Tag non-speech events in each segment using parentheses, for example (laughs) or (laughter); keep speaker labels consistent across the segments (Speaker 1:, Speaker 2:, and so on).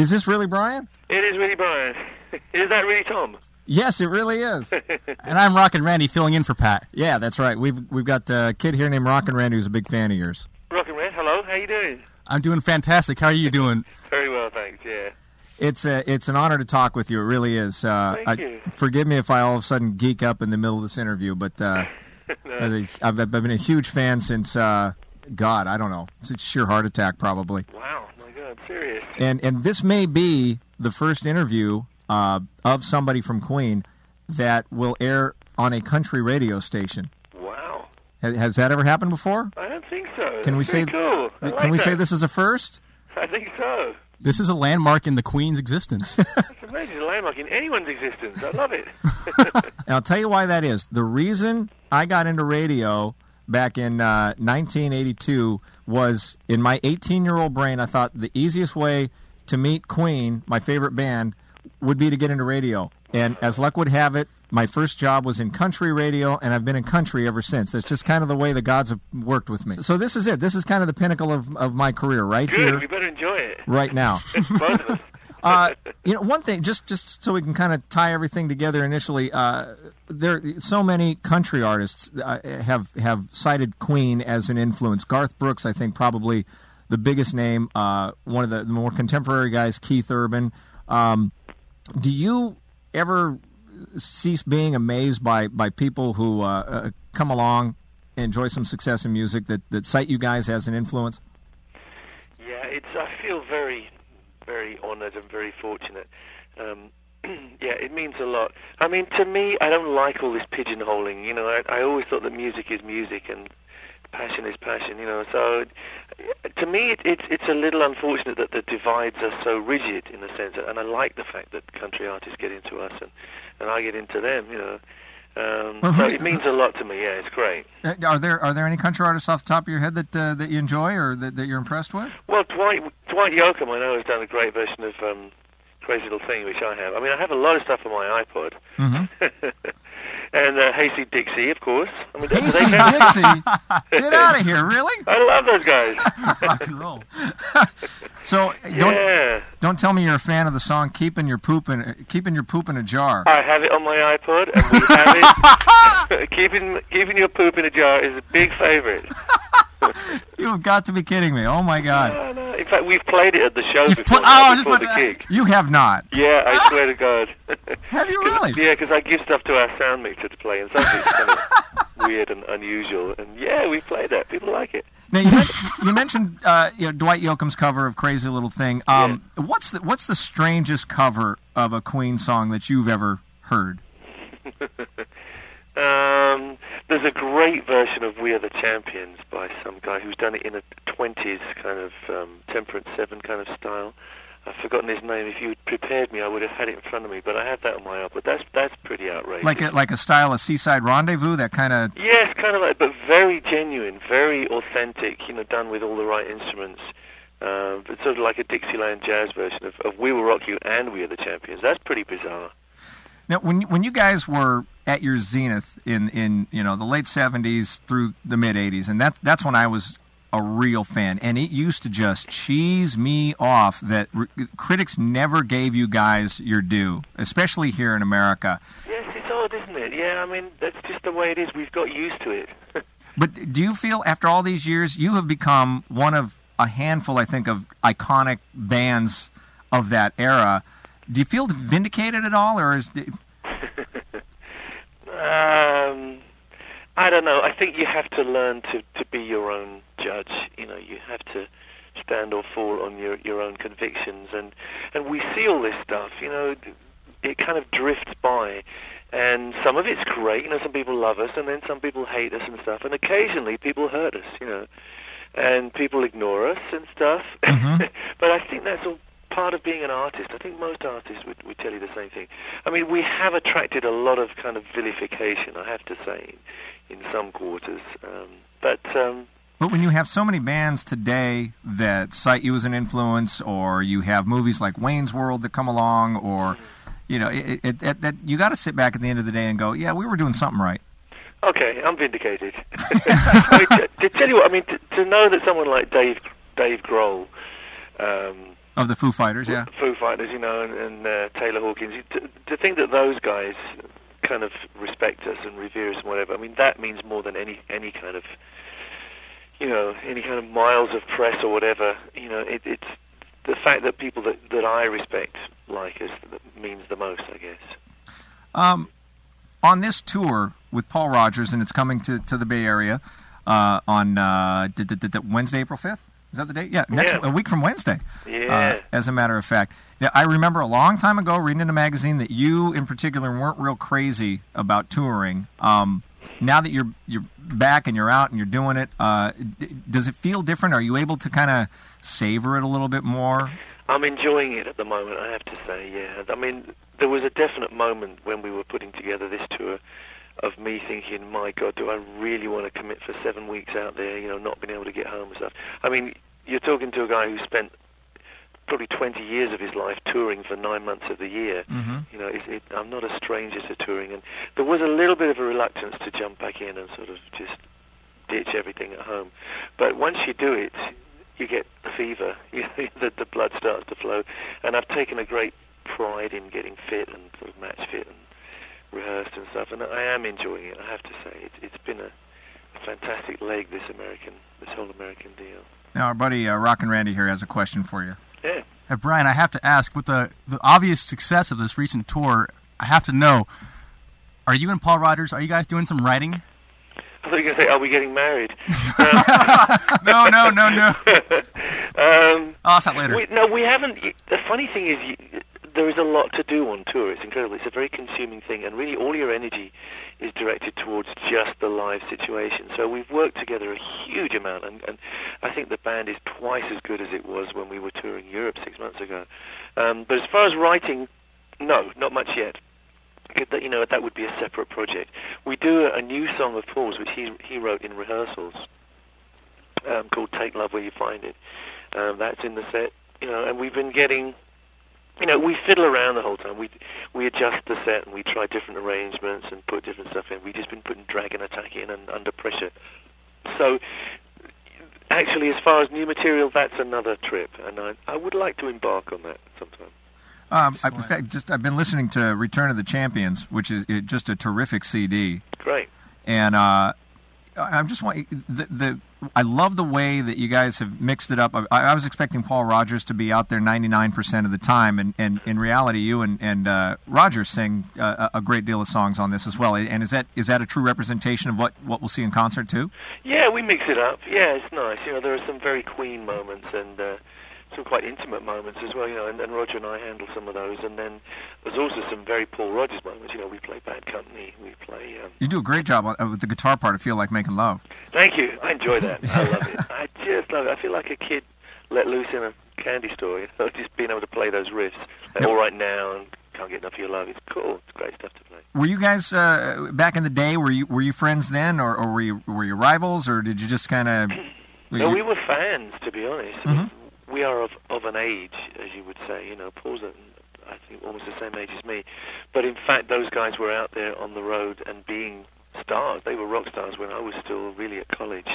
Speaker 1: Is this really Brian?
Speaker 2: It is really Brian. (laughs) is that really Tom?
Speaker 1: Yes, it really is. (laughs)
Speaker 3: and I'm Rockin' Randy filling in for Pat.
Speaker 1: Yeah, that's right. We've we've got a kid here named Rockin' Randy who's a big fan of yours.
Speaker 2: Rockin' Randy, hello. How you doing?
Speaker 3: I'm doing fantastic. How are you doing? (laughs)
Speaker 2: Very well, thanks. Yeah.
Speaker 1: It's a, it's an honor to talk with you. It really is.
Speaker 2: Uh, Thank
Speaker 1: I,
Speaker 2: you.
Speaker 1: Forgive me if I all of a sudden geek up in the middle of this interview, but uh,
Speaker 2: no.
Speaker 1: a, I've, I've been a huge fan since uh, God, I don't know, since sheer heart attack probably.
Speaker 2: Wow, serious.
Speaker 1: And and this may be the first interview uh, of somebody from Queen that will air on a country radio station.
Speaker 2: Wow.
Speaker 1: Has, has that ever happened before?
Speaker 2: I don't think so.
Speaker 1: Can we say
Speaker 2: cool. I
Speaker 1: Can we
Speaker 2: that.
Speaker 1: say this is a first?
Speaker 2: I think so.
Speaker 3: This is a landmark in the Queen's existence. (laughs)
Speaker 2: It's amazing, a landmark in anyone's existence. I love it. (laughs) (laughs)
Speaker 1: and I'll tell you why that is. The reason I got into radio back in uh, 1982 was in my 18 year old brain, I thought the easiest way to meet Queen, my favorite band, would be to get into radio. And as luck would have it, my first job was in country radio, and I've been in country ever since. It's just kind of the way the gods have worked with me. So this is it. This is kind of the pinnacle of, of my career, right
Speaker 2: Good.
Speaker 1: here,
Speaker 2: We better enjoy it.
Speaker 1: right now. (laughs) (laughs) Uh, you know, one thing, just just so we can kind of tie everything together initially, uh, there so many country artists uh, have have cited Queen as an influence. Garth Brooks, I think, probably the biggest name. Uh, one of the, the more contemporary guys, Keith Urban. Um, do you ever cease being amazed by by people who uh, uh, come along, enjoy some success in music that that cite you guys as an influence?
Speaker 2: Yeah, it's. I feel very, very honoured and very fortunate. Um, (clears throat) yeah, it means a lot. I mean, to me, I don't like all this pigeonholing. You know, I, I always thought that music is music and passion is passion. You know, so to me, it, it's it's a little unfortunate that the divides are so rigid in a sense. And I like the fact that country artists get into us and and I get into them. You know. Um,
Speaker 1: Well,
Speaker 2: so it means a lot to me. Yeah, it's great.
Speaker 1: Uh, Are there are there any country artists off the top of your head that uh, that you enjoy or that, that you're impressed with?
Speaker 2: Well, Dwight Dwight Yoakam, I know, has done a great version of um, "Crazy Little Thing," which I have. I mean, I have a lot of stuff on my iPod.
Speaker 1: Mm-hmm. (laughs)
Speaker 2: and uh, Hasty Dixie, of course. I mean, can-
Speaker 1: Dixie, (laughs) get out of here! Really?
Speaker 2: I love those guys. (laughs)
Speaker 3: Rock and roll. (laughs)
Speaker 1: So don't
Speaker 2: yeah,
Speaker 1: don't tell me you're a fan of the song "Keeping Your Poop in Keeping Your Poop in a Jar."
Speaker 2: I have it on my iPod, and we have it. keeping keeping your poop in a jar is a big favorite.
Speaker 1: You've got to be kidding me! Oh my God.
Speaker 2: In fact, we've played it at the shows
Speaker 3: You've
Speaker 2: before,
Speaker 3: pl- oh,
Speaker 2: before
Speaker 3: just
Speaker 2: the gig.
Speaker 1: you have not.
Speaker 2: Yeah, I (laughs) swear to God. (laughs)
Speaker 1: Have you (laughs) really?
Speaker 2: Yeah, because I give stuff to our sound mixer to play, and something's kind of weird and unusual. And yeah, we played that. People like it.
Speaker 1: Now you, men- you mentioned uh, you know, Dwight Yoakam's cover of "Crazy Little Thing." Um, What's the what's the strangest cover of a Queen song that you've ever heard?
Speaker 2: Um, there's a great version of "We Are the Champions" by some guy who's done it in a 20s kind of um, Temperance Seven kind of style. I've forgotten his name. If you had prepared me, I would have had it in front of me. But I have that on my iPod. That's that's pretty outrageous.
Speaker 1: Like a, like a style of Seaside Rendezvous, that kind of.
Speaker 2: Yes, kind of like, but very genuine, very authentic. You know, done with all the right instruments. Um, but sort of like a Dixieland jazz version of, of "We Will Rock You" and "We Are the Champions." That's pretty bizarre.
Speaker 1: Now, when when you guys were at your zenith in, in you know the late seventies through the mid eighties, and that's that's when I was a real fan, and it used to just cheese me off that r- critics never gave you guys your due, especially here in America.
Speaker 2: Yes, it's odd, isn't it? Yeah, I mean that's just the way it is. We've got used to it. (laughs)
Speaker 1: But do you feel after all these years you have become one of a handful, I think, of iconic bands of that era? Do you feel vindicated at all, or is (laughs)
Speaker 2: Um, I don't know. I think you have to learn to, to be your own judge. You know, you have to stand or fall on your your own convictions, and and we see all this stuff. You know, it kind of drifts by, and some of it's great. You know, some people love us, and then some people hate us and stuff, and occasionally people hurt us. You know, and people ignore us and stuff. (laughs) but I think that's all part of being an artist. I think most artists would, would tell you the same thing. I mean, we have attracted a lot of kind of vilification, I have to say, in, in some quarters. Um, but um,
Speaker 1: But when you have so many bands today that cite you as an influence, or you have movies like Wayne's World that come along, or you know, it, it, it, that you got to sit back at the end of the day and go, "Yeah, we were doing something right."
Speaker 2: okay, I'm vindicated. (laughs) I mean, to, to tell you what, I mean, to, to know that someone like Dave Dave Grohl. Um,
Speaker 1: Of the Foo Fighters, yeah.
Speaker 2: Foo Fighters, you know, and, and uh, Taylor Hawkins. To, to think that those guys kind of respect us and revere us and whatever. I mean, that means more than any any kind of you know any kind of miles of press or whatever. You know, it, it's the fact that people that that I respect like us that means the most, I guess.
Speaker 1: Um, on this tour with Paul Rodgers, and it's coming to, to the Bay Area uh, on uh, d- d- d- Wednesday, April 5th. Is that the date? Yeah, next
Speaker 2: Yeah.
Speaker 1: a week from Wednesday.
Speaker 2: Yeah.
Speaker 1: Uh, as a matter of fact, yeah, I remember a long time ago reading in a magazine that you, in particular, weren't real crazy about touring. Um, now that you're you're back and you're out and you're doing it, uh, d- does it feel different? Are you able to kind of savor it a little bit more?
Speaker 2: I'm enjoying it at the moment, I have to say, yeah. I mean, there was a definite moment when we were putting together this tour of me thinking, my God, do I really want to commit for seven weeks out there, you know, not being able to get home and stuff. I mean, you're talking to a guy who spent probably 20 years of his life touring for nine months of the year.
Speaker 1: Mm-hmm.
Speaker 2: You know, it, it, I'm not a stranger to touring, and there was a little bit of a reluctance to jump back in and sort of just ditch everything at home. But once you do it, you get the fever. (laughs) You know, the, the blood starts to flow, and I've taken a great pride in getting fit and sort of match fit and rehearsed and stuff, and I am enjoying it. I have to say, it, it's been a, fantastic leg this American, this whole American deal.
Speaker 1: Now, our buddy uh, Rock and Randy here has a question for you.
Speaker 2: Yeah.
Speaker 3: Uh, Brian, I have to ask, with the the obvious success of this recent tour, I have to know: Are you and Paul Rodgers? Are you guys doing some writing?
Speaker 2: I thought you were going to say, "Are we getting married?" (laughs) (laughs)
Speaker 3: No, no, no, no. (laughs)
Speaker 2: um,
Speaker 3: I'll ask that later.
Speaker 2: We, no, we haven't. The funny thing is, you, there is a lot to do on tour. It's incredible. It's a very consuming thing, and really, all your energy is directed towards just the live situation. So we've worked together a huge amount, and, and I think the band is twice as good as it was when we were touring Europe six months ago. Um, but as far as writing, no, not much yet. You know, that would be a separate project. We do a, a new song of Paul's, which he he wrote in rehearsals, um, called "Take Love Where You Find It." Um, that's in the set, you know, and we've been getting, you know, we fiddle around the whole time. We we adjust the set and we try different arrangements and put different stuff in. We've just been putting Dragon Attack in and Under Pressure. So, actually, as far as new material, that's another trip, and I I would like to embark on that sometime.
Speaker 1: Um, I, in fact, just I've been listening to Return of the Champions, which is uh, just a terrific CD,
Speaker 2: Great.
Speaker 1: and uh, I'm just want the, the I love the way that you guys have mixed it up. I, I was expecting Paul Rodgers to be out there 99% of the time, and, and in reality, you and and uh, Rogers sing a a great deal of songs on this as well. And is that is that a true representation of what, what we'll see in concert too?
Speaker 2: Yeah, we mix it up. Yeah, it's nice. You know, there are some very Queen moments and uh, some quite intimate moments as well. You know, and, and Roger and I handle some of those. And then there's also some very Paul Rodgers moments. You know, we play Bad Company. We play. Um,
Speaker 1: You do a great job on, uh, with the guitar part. I feel like making love.
Speaker 2: thank you. I enjoy that. (laughs) I love it. I just love it. I feel like a kid let loose in a candy store. You know, (laughs) just being able to play those riffs. Like, All right now and can't get enough of your love. It's cool. It's great stuff to play.
Speaker 1: Were you guys uh, back in the day? Were you were you friends then, or, or were you were you rivals, or did you just kind of?
Speaker 2: No, we were fans, to be honest.
Speaker 1: Mhm.
Speaker 2: We are of, of an age, as you would say. You know, Paul's, a, I think, almost the same age as me. But in fact, those guys were out there on the road and being stars. They were rock stars when I was still really at college.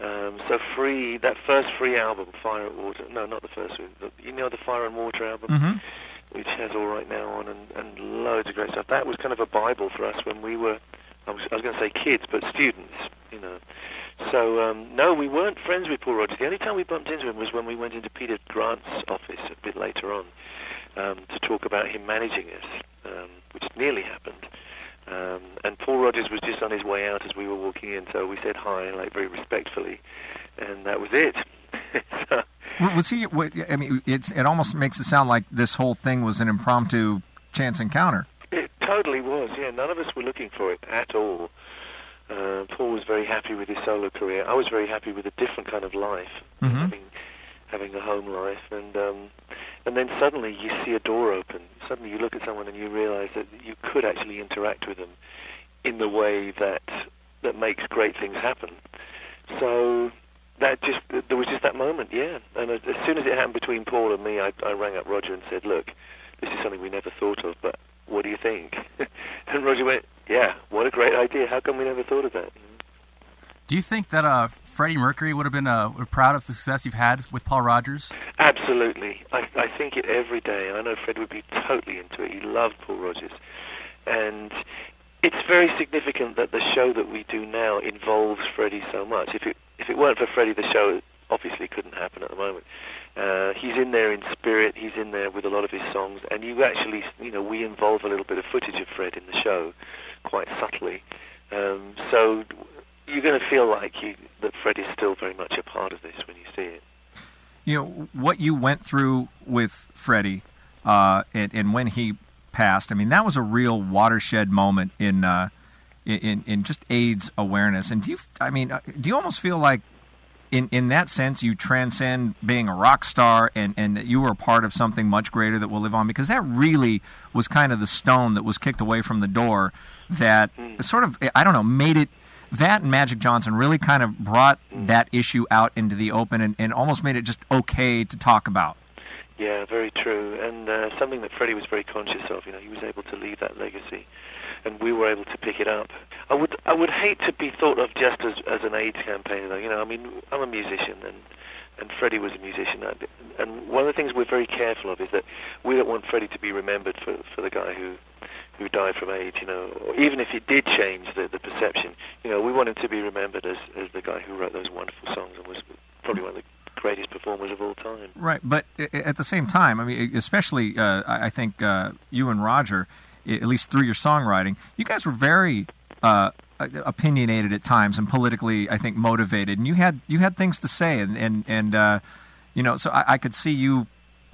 Speaker 2: Um, so free, that first free album, Fire and Water. No, not the first one. The, you know the Fire and Water album,
Speaker 1: hmm
Speaker 2: which has All Right Now on and, and loads of great stuff. That was kind of a bible for us when we were, I was, I was going to say kids, but students, you know. So um, no, we weren't friends with Paul Rodgers. The only time we bumped into him was when we went into Peter Grant's office a bit later on um, to talk about him managing us, um, which nearly happened. Um, and Paul Rodgers was just on his way out as we were walking in, so we said hi, like very respectfully, and that was it. (laughs) so,
Speaker 1: Was he? what- I mean, it's it almost makes it sound like this whole thing was an impromptu chance encounter.
Speaker 2: It totally was, yeah. None of us were looking for it at all. Uh, Paul was very happy with his solo career. I was very happy with a different kind of life,
Speaker 1: Mhm.
Speaker 2: having having a home life, and um, and then suddenly you see a door open. Suddenly you look at someone and you realise that you could actually interact with them in the way that that makes great things happen. So that just there was just that moment, yeah. And as, as soon as it happened between Paul and me, I, I rang up Roger and said, "Look, this is something we never thought of, but what do you think?" (laughs) and Roger went, "Yeah, what a great idea. How come we never thought of that?"
Speaker 3: Do you think that uh, Freddie Mercury would have been uh, proud of the success you've had with Paul Rodgers?
Speaker 2: Absolutely. I, I think it every day. I know Fred would be totally into it. He loved Paul Rodgers. And it's very significant that the show that we do now involves Freddie so much. If it if it weren't for Freddie, the show obviously couldn't happen at the moment. Uh, he's in there in spirit. He's in there with a lot of his songs, and you actually, you know, we involve a little bit of footage of Fred in the show, quite subtly. Um, so you're going to feel like you, that Fred is still very much a part of this when you see it.
Speaker 1: You know what you went through with Freddie, uh, and, and, when he passed. I mean, that was a real watershed moment in uh, in in just AIDS awareness. And do you? I mean, uh, do you almost feel like in in that sense you transcend being a rock star and and that you were a part of something much greater that will live on because that really was kind of the stone that was kicked away from the door that mm. sort of I don't know made it that and Magic Johnson really kind of brought mm. that issue out into the open and, and almost made it just okay to talk about.
Speaker 2: Yeah, very true, and uh, something that Freddie was very conscious of. You know, he was able to leave that legacy and we were able to pick it up. I would I would hate to be thought of just as as an AIDS campaigner, though. You know, I mean, I'm a musician, and and Freddie was a musician, and one of the things we're very careful of is that we don't want Freddie to be remembered for for the guy who who died from AIDS, you know, or even if it did change the, the perception, you know, we want him to be remembered as, as the guy who wrote those wonderful songs and was probably one of the greatest performers of all time.
Speaker 1: Right, but at the same time, I mean, especially uh, I think uh, you and Roger, at least through your songwriting, you guys were very uh, opinionated at times and politically, I think, motivated, and you had you had things to say, and and and uh, you know, so I, I, could see you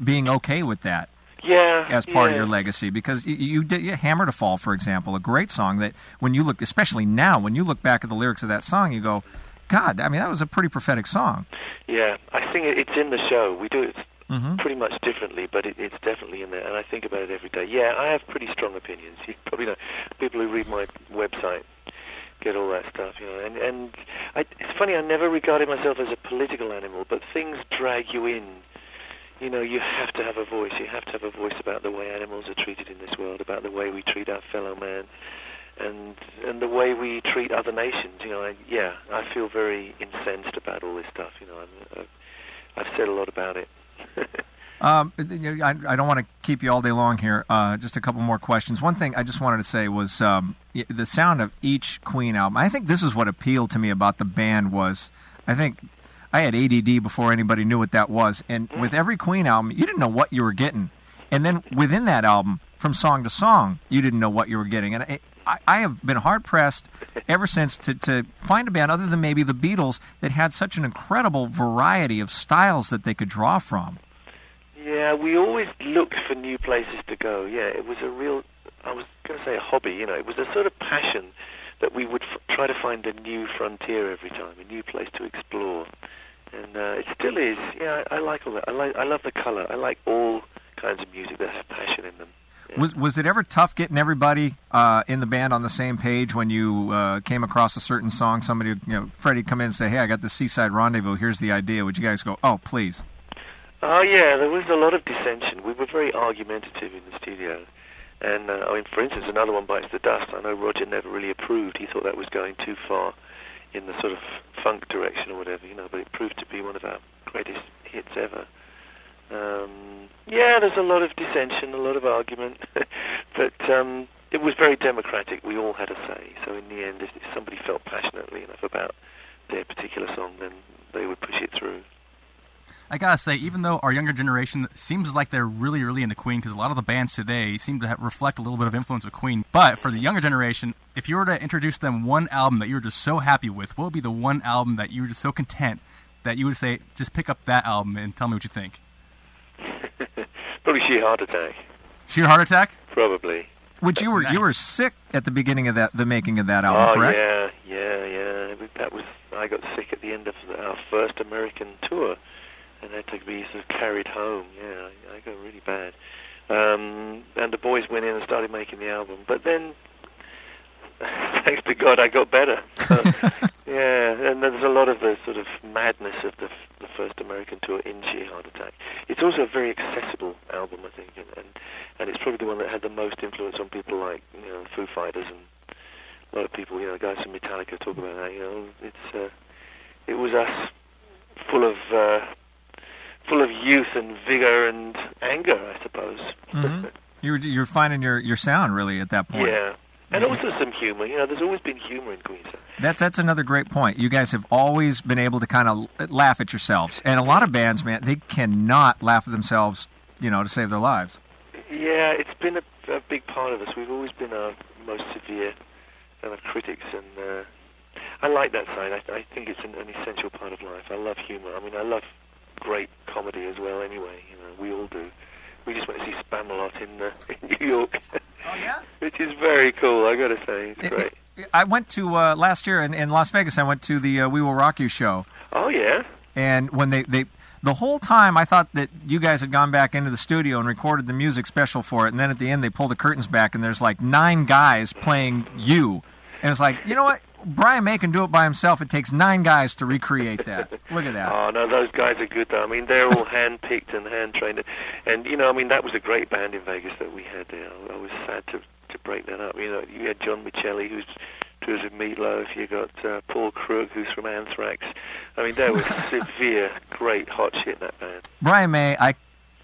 Speaker 1: being okay with that.
Speaker 2: Yeah,
Speaker 1: as part
Speaker 2: yeah.
Speaker 1: of your legacy, because you, you did you "Hammer to Fall," for example, a great song that when you look, especially now, when you look back at the lyrics of that song, you go, "God, I mean, that was a pretty prophetic song."
Speaker 2: Yeah, I think it's in the show. We do it
Speaker 1: mm-hmm.
Speaker 2: pretty much differently, but it, it's definitely in there, and I think about it every day. Yeah, I have pretty strong opinions. You probably know people who read my website get all that stuff, you know. And and I, it's funny, I never regarded myself as a political animal, but things drag you in. You know, you have to have a voice. You have to have a voice about the way animals are treated in this world, about the way we treat our fellow man, and and the way we treat other nations. You know, I, yeah, I feel very incensed about all this stuff. You know, I'm, I've said a lot about it. (laughs)
Speaker 1: Um, I, I, don't want to keep you all day long here. Uh, just a couple more questions. One thing I just wanted to say was um, the sound of each Queen album. I think this is what appealed to me about the band was. I think I had ADD before anybody knew what that was, and with every Queen album, you didn't know what you were getting, and then within that album, from song to song, you didn't know what you were getting, and I, I have been hard pressed ever since to, to find a band other than maybe the Beatles that had such an incredible variety of styles that they could draw from.
Speaker 2: Yeah, we always looked for new places to go. Yeah, it was a real, I was going to say a hobby, you know, it was a sort of passion that we would f- try to find a new frontier every time, a new place to explore. And uh, it still is. Yeah, I, I like all that. I like, I love the color. I like all kinds of music that have passion in them.
Speaker 1: Yeah. Was was it ever tough getting everybody uh, in the band on the same page when you uh, came across a certain song? Somebody, you know, Freddie, come in and say, "Hey, I got the Seaside Rendezvous. Here's the idea." Would you guys go, "Oh, please"?
Speaker 2: Oh yeah, there was a lot of dissension. We were very argumentative in the studio, and uh, I mean, for instance, another one bites the dust. I know Roger never really approved. He thought that was going too far in the sort of funk direction or whatever, you know. But it proved to be one of our greatest hits ever. Um, yeah, there's a lot of dissension, a lot of argument, (laughs) but um, it was very democratic. We all had a say. So in the end, if somebody felt passionately enough about their particular song, then they would push it through.
Speaker 3: I gotta say, even though our younger generation seems like they're really, really into Queen, because a lot of the bands today seem to have, reflect a little bit of influence of Queen. But for the younger generation, if you were to introduce them one album that you were just so happy with, what would be the one album that you were just so content that you would say, just pick up that album and tell me what you think?
Speaker 2: Probably sheer heart attack.
Speaker 3: Sheer heart attack?
Speaker 2: Probably.
Speaker 1: Which you were nice. you were sick at the beginning of that the making of that album,
Speaker 2: oh,
Speaker 1: correct?
Speaker 2: yeah, yeah, yeah. That was I got sick at the end of our first American tour, and had to be sort of carried home. Yeah, I, I got really bad. Um, and the boys went in and started making the album, but then (laughs) thanks to God, I got better. (laughs) yeah, and there's a lot of the sort of madness of the, the first American tour in Sheer Heart Attack. It's also a very accessible album, I think, and, and and it's probably the one that had the most influence on people like you know Foo Fighters and a lot of people, you know, guys from Metallica talk about that. You know, it's uh, it was us full of uh, full of youth and vigor and anger, I suppose.
Speaker 1: Mm-hmm. you're you're finding your your sound really at that point.
Speaker 2: Yeah. And also some humor. You know, there's always been humor in Queensland.
Speaker 1: That's that's another great point. You guys have always been able to kind of laugh at yourselves, and a lot of bands, man, they cannot laugh at themselves, you know, to save their lives.
Speaker 2: Yeah, it's been a, a big part of us. We've always been our most severe kind of critics, and uh, I like that side. I, I think it's an, an essential part of life. I love humor. I mean, I love great comedy as well. Anyway, you know, we all do. We just went to see Spamalot in, uh, (laughs) in New York.
Speaker 1: Yeah,
Speaker 2: which is very cool. I got to say, it's great.
Speaker 1: I went to uh, last year in, in Las Vegas. I went to the uh, We Will Rock You show.
Speaker 2: Oh yeah.
Speaker 1: And when they they the whole time I thought that you guys had gone back into the studio and recorded the music special for it, and then at the end they pull the curtains back and there's like nine guys playing you, and it's like you know what. Brian May can do it by himself. It takes nine guys to recreate that. (laughs) Look at that.
Speaker 2: Oh no, those guys are good though. I mean, they're all hand picked and hand trained, and you know, I mean, that was a great band in Vegas that we had there. I was sad to to break that up. You know, you had John Miceli, who's tours with Meatloaf. You got uh, Paul Crook, who's from Anthrax. I mean, there was (laughs) severe, great hot shit in that band.
Speaker 1: Brian May, I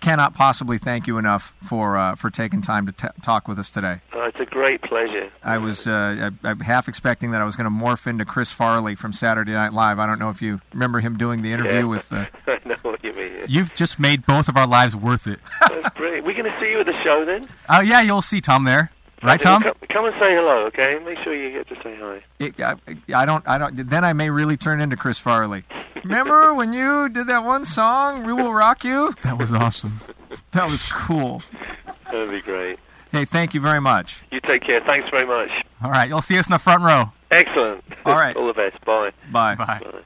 Speaker 1: cannot possibly thank you enough for uh, for taking time to t- talk with us today.
Speaker 2: Oh, it's a great pleasure.
Speaker 1: I was uh, I, I'm half expecting that I was going to morph into Chris Farley from Saturday Night Live. I don't know if you remember him doing the interview
Speaker 2: yeah.
Speaker 1: with. Uh... (laughs)
Speaker 2: I know what you mean. Yeah.
Speaker 3: You've just made both of our lives worth it. (laughs)
Speaker 2: That's brilliant. We're going to see you at the show then.
Speaker 3: Oh yeah, you'll see Tom there. Right, Tom?
Speaker 2: Come, come, and say hello, okay? Make sure you get to say hi.
Speaker 1: It, I, I, don't. I don't. Then I may really turn into Chris Farley. Remember (laughs) when you did that one song, "We Will Rock You"?
Speaker 3: That was awesome.
Speaker 1: that was cool.
Speaker 2: That'd be great.
Speaker 1: Hey, thank you very much.
Speaker 2: You take care. Thanks very much.
Speaker 3: All right, you'll see us in the front row.
Speaker 2: Excellent.
Speaker 1: All right. (laughs)
Speaker 2: All the best. Bye.
Speaker 1: Bye.
Speaker 3: Bye.
Speaker 2: Bye.